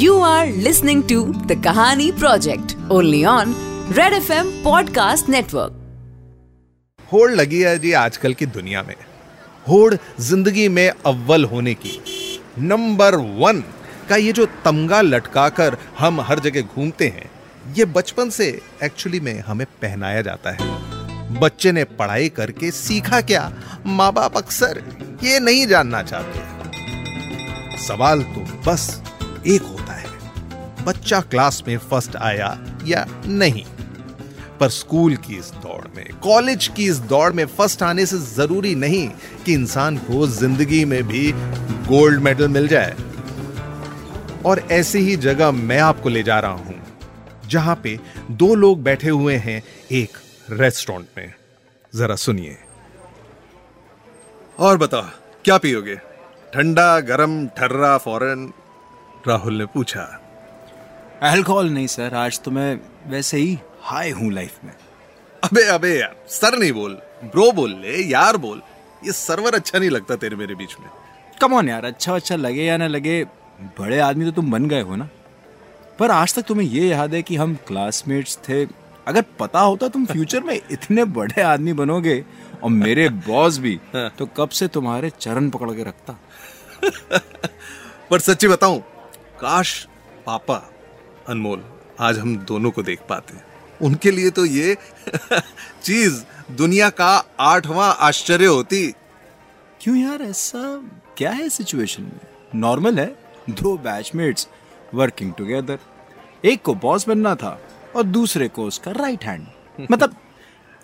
You are listening to the Kahani Project, only on Red FM Podcast Network. होड़ लगी है जी आजकल की दुनिया में। होड़ ज़िंदगी में अव्वल होने की। नंबर वन का ये जो तमगा लटकाकर हम हर जगह घूमते हैं, ये बचपन से एक्चुअली में हमें पहनाया जाता है। बच्चे ने पढ़ाई करके सीखा क्या? माँ बाप अक्सर ये नहीं जानना चाहते। सवाल तो बस एक है बच्चा क्लास में फ़र्स्ट आया या नहीं? पर स्कूल की इस दौड़ में, कॉलेज की इस दौड़ में फ़र्स्ट आने से ज़रूरी नहीं कि इंसान को ज़िंदगी में भी गोल्ड मेडल मिल जाए। और ऐसी ही जगह मैं आपको ले जा रहा हूँ, जहाँ पे दो लोग बैठे हुए हैं एक रेस्टोरेंट में। जरा सुनिए। और बताओ, क्या पियोगे? ठंडा, गरम, ठर्रा, फॉरन? राहुल ने पूछा। अल्कोहल नहीं सर आज तो मैं वैसे ही हाई हूँ लाइफ में। अबे अबे यार सर नहीं बोल ब्रो बोल ले यार बोल। ये सर्वर अच्छा नहीं लगता तेरे मेरे बीच में। कम ऑन यार अच्छा अच्छा लगे या ना लगे बड़े आदमी तो तुम बन गए हो ना। पर आज तक तुम्हें ये याद है कि हम क्लासमेट्स थे। अगर पता होता तुम फ्यूचर में इतने बड़े आदमी बनोगे और मेरे बॉस भी तो कब से तुम्हारे चरण पकड़ के रखता? पर सच्ची बताऊँ काश पापा अनमोल आज हम दोनों को देख पाते हैं। उनके लिए तो ये चीज़ दुनिया का आठवां आश्चर्य होती। क्यों यार ऐसा क्या है सिचुएशन में? नॉर्मल है? दो बैचमेट्स वर्किंग टुगेदर एक को बॉस बनना था और दूसरे को उसका राइट हैंड मतलब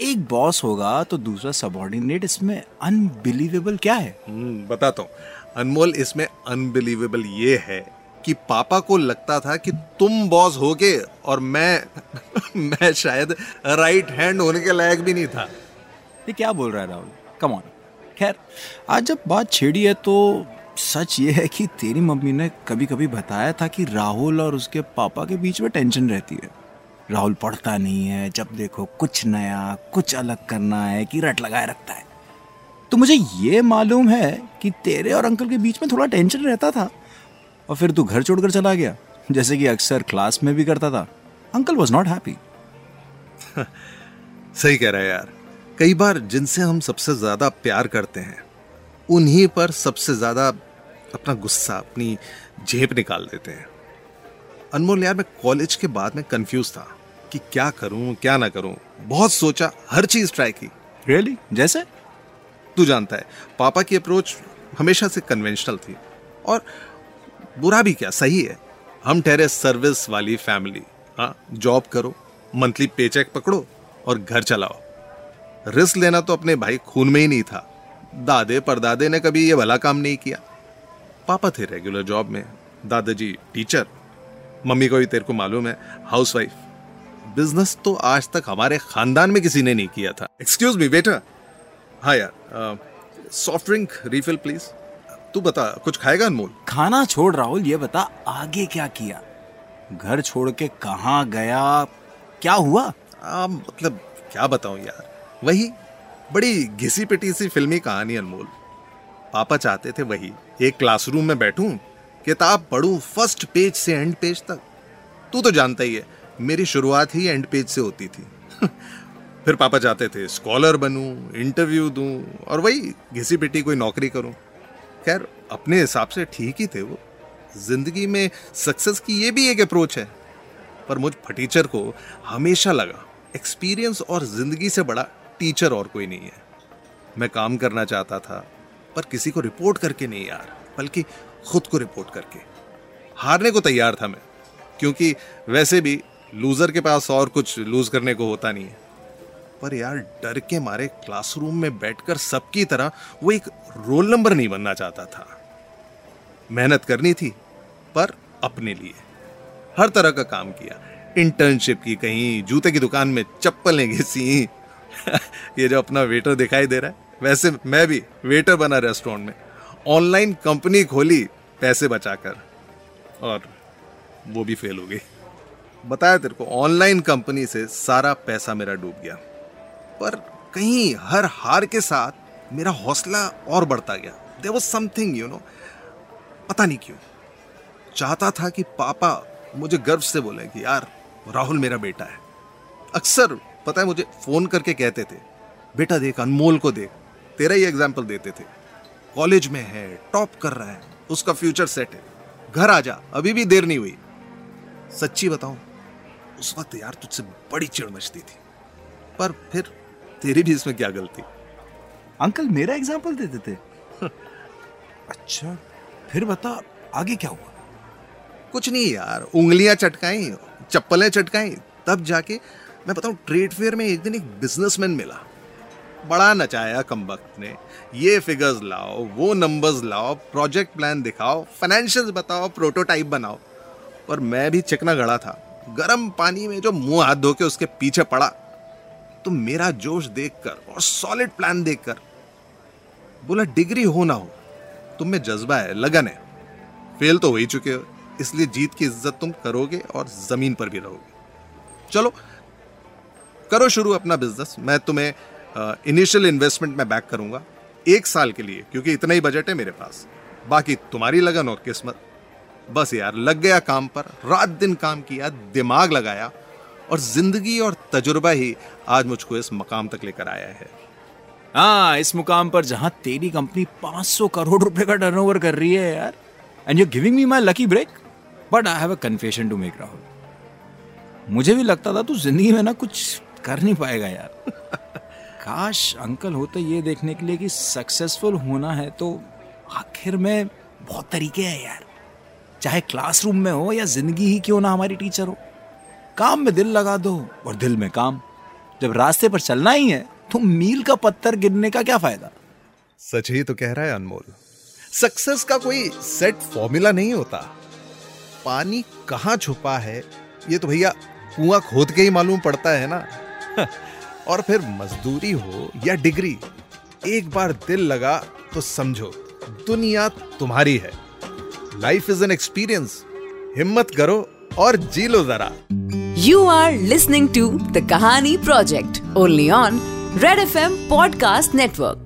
एक बॉस होगा तो दूसरा सबॉर्डिनेट इसमें अनबिलीवेबल क्या है? हम्म, बताता हूँ। अनमोल इसमें अनबिलीवेबल ये है कि पापा को लगता था कि तुम बॉस होगे और मैं मैं शायद राइट हैंड होने के लायक भी नहीं था। ये क्या बोल रहा है राहुल? कम ऑन खैर, आज जब बात छेड़ी है तो सच ये है कि तेरी मम्मी ने कभी कभी बताया था कि राहुल और उसके पापा के बीच में टेंशन रहती है। राहुल पढ़ता नहीं है, जब देखो कुछ नया, कुछ अलग करना है कि रट लगाए रखता है। तो मुझे ये मालूम है कि तेरे और अंकल के बीच में थोड़ा टेंशन रहता था। और फिर तू घर छोड़कर चला गया जैसे कि अक्सर क्लास में भी करता था। अंकल वॉज़ नॉट हैप्पी सही कह रहा है यार। कई बार जिनसे हम सबसे ज़्यादा प्यार करते हैं उन्हीं पर सबसे ज़्यादा अपना गुस्सा अपनी जेब निकाल देते हैं। अनमोल यार मैं कॉलेज के बाद में कंफ्यूज था कि क्या करूँ क्या ना करूँ। बहुत सोचा हर चीज़ ट्राई की। Really really? जैसे? तू जानता है पापा की अप्रोच हमेशा से कन्वेंशनल थी। और बुरा भी क्या? सही है। हम ठहरे सर्विस वाली फैमिली हाँ जॉब करो मंथली पेचेक पकड़ो और घर चलाओ। रिस्क लेना तो अपने भाई खून में ही नहीं था। दादे परदादे ने कभी ये भला काम नहीं किया। पापा थे रेगुलर जॉब में। दादाजी टीचर मम्मी को भी तेरे को मालूम है हाउस वाइफ बिज़नेस तो आज तक हमारे खानदान में किसी ने नहीं किया था। एक्सक्यूज मी बेटा हाँ यार सॉफ्ट ड्रिंक रिफिल प्लीज़ तू बता कुछ खाएगा अनमोल? खाना छोड़ राहुल ये बता आगे क्या किया? घर छोड़ के कहा गया? क्या हुआ? आ, मतलब क्या बताऊँ यार। वही बड़ी घिसी पिटी सी फिल्मी कहानी अनमोल। पापा चाहते थे वही एक क्लासरूम में बैठूं किताब पढ़ूं फ़र्स्ट पेज से एंड पेज तक। तू तो जानता ही है मेरी शुरुआत ही एंड पेज से होती थी। फिर पापा चाहते थे स्कॉलर बनूं इंटरव्यू दूँ और वही घिसी पिटी कोई नौकरी करूँ। खैर, अपने हिसाब से ठीक ही थे वो। ज़िंदगी में सक्सेस की ये भी एक अप्रोच है। पर मुझ फटीचर को हमेशा लगा एक्सपीरियंस और ज़िंदगी से बड़ा टीचर और कोई नहीं है। मैं काम करना चाहता था, पर किसी को रिपोर्ट करके नहीं यार, बल्कि खुद को रिपोर्ट करके। हारने को तैयार था मैं, क्योंकि वैसे भी लूजर के पास और कुछ लूज करने को होता नहीं है। पर यार डर के मारे क्लासरूम में बैठकर सबकी तरह वो एक रोल नंबर नहीं बनना चाहता था। मेहनत करनी थी, पर अपने लिए। हर तरह का काम किया। इंटर्नशिप की कहीं, जूते की दुकान में चप्पलें घिसी। ये जो अपना वेटर दिखाई दे रहा है, वैसे मैं भी वेटर बना रेस्टोरेंट में। ऑनलाइन कंपनी खोली, पैसे बचाकर। और वो भी फेल हो गई। बताया तेरे को, ऑनलाइन कंपनी से सारा पैसा मेरा डूब गया। पर कहीं हर हार के साथ मेरा हौसला और बढ़ता गया। There was something you know पता नहीं क्यों। चाहता था कि पापा मुझे गर्व से बोले कि यार, राहुल मेरा बेटा है। अक्सर, पता है, मुझे फ़ोन करके कहते थे, बेटा देख, अनमोल को देख, तेरा ही एग्ज़ाम्पल देते थे। कॉलेज में है, टॉप कर रहा है, उसका फ्यूचर सेट है। घर आ जा, अभी भी देर नहीं हुई। सच्ची बताऊँ, उस वक्त यार तुझसे बड़ी चिड़ मचती थी। पर फिर तेरी भी इसमें क्या गलती? अंकल मेरा एग्ज़ाम्पल देते। थे अच्छा फिर बता आगे क्या हुआ? कुछ नहीं यार उंगलियाँ चटकाई चप्पलें चटकाई तब जाके मैं बताऊँ ट्रेड फेयर में एक दिन एक बिजनेसमैन मिला। बड़ा नचाया कम वक्त ने ये फिगर्स लाओ वो नंबर्स लाओ प्रोजेक्ट प्लान दिखाओ फाइनेंशियल बताओ प्रोटोटाइप बनाओ। और मैं भी चिकना गड़ा था गर्म पानी में जो मुँह हाथ धो के उसके पीछे पड़ा। तो मेरा जोश देखकर और सॉलिड प्लान देखकर। बोला, डिग्री हो ना हो, तुम में जज्बा है, लगन है। फेल तो हो ही चुके हो, इसलिए जीत की इज़्ज़त तुम करोगे और ज़मीन पर भी रहोगे। चलो, करो शुरू अपना बिज़नेस मैं तुम्हें इनिशियल इन्वेस्टमेंट में बैक करूँगा, एक साल के लिए, क्योंकि इतना ही बजट है मेरे पास। बाकी तुम्हारी लगन और किस्मत। बस यार, लग गया काम पर, रात दिन काम किया, दिमाग लगाया और ज़िंदगी और तजुर्बा ही आज मुझको इस मकाम तक लेकर आया है। हाँ इस मुकाम पर जहाँ तेरी कंपनी 500 करोड़ रुपए का टर्नओवर कर रही है यार। And you giving me my lucky break but I have a confession to make Rahul मुझे भी लगता था तू ज़िंदगी में ना कुछ कर नहीं पाएगा यार। काश अंकल होते ये देखने के लिए कि सक्सेसफुल होना है तो आखिर में बहुत तरीके हैं यार। चाहे क्लासरूम में हो या ज़िंदगी ही क्यों ना हमारी टीचर हो। काम में दिल लगा दो और दिल में काम। जब रास्ते पर चलना ही है तो मील का पत्थर गिरने का क्या फ़ायदा? सच ही तो कह रहा है अनमोल। सक्सेस का कोई सेट फॉर्मूला नहीं होता। पानी कहाँ छुपा है, ये तो भैया कुआँ खोद के ही मालूम पड़ता है ना। और फिर मजदूरी हो या डिग्री, एक बार दिल लगा तो समझो, दुनिया तुम्हारी है। लाइफ इज़ एन एक्सपीरियंस हिम्मत करो और जी लो जरा। You are listening to The Kahani Project, only on Red FM Podcast Network.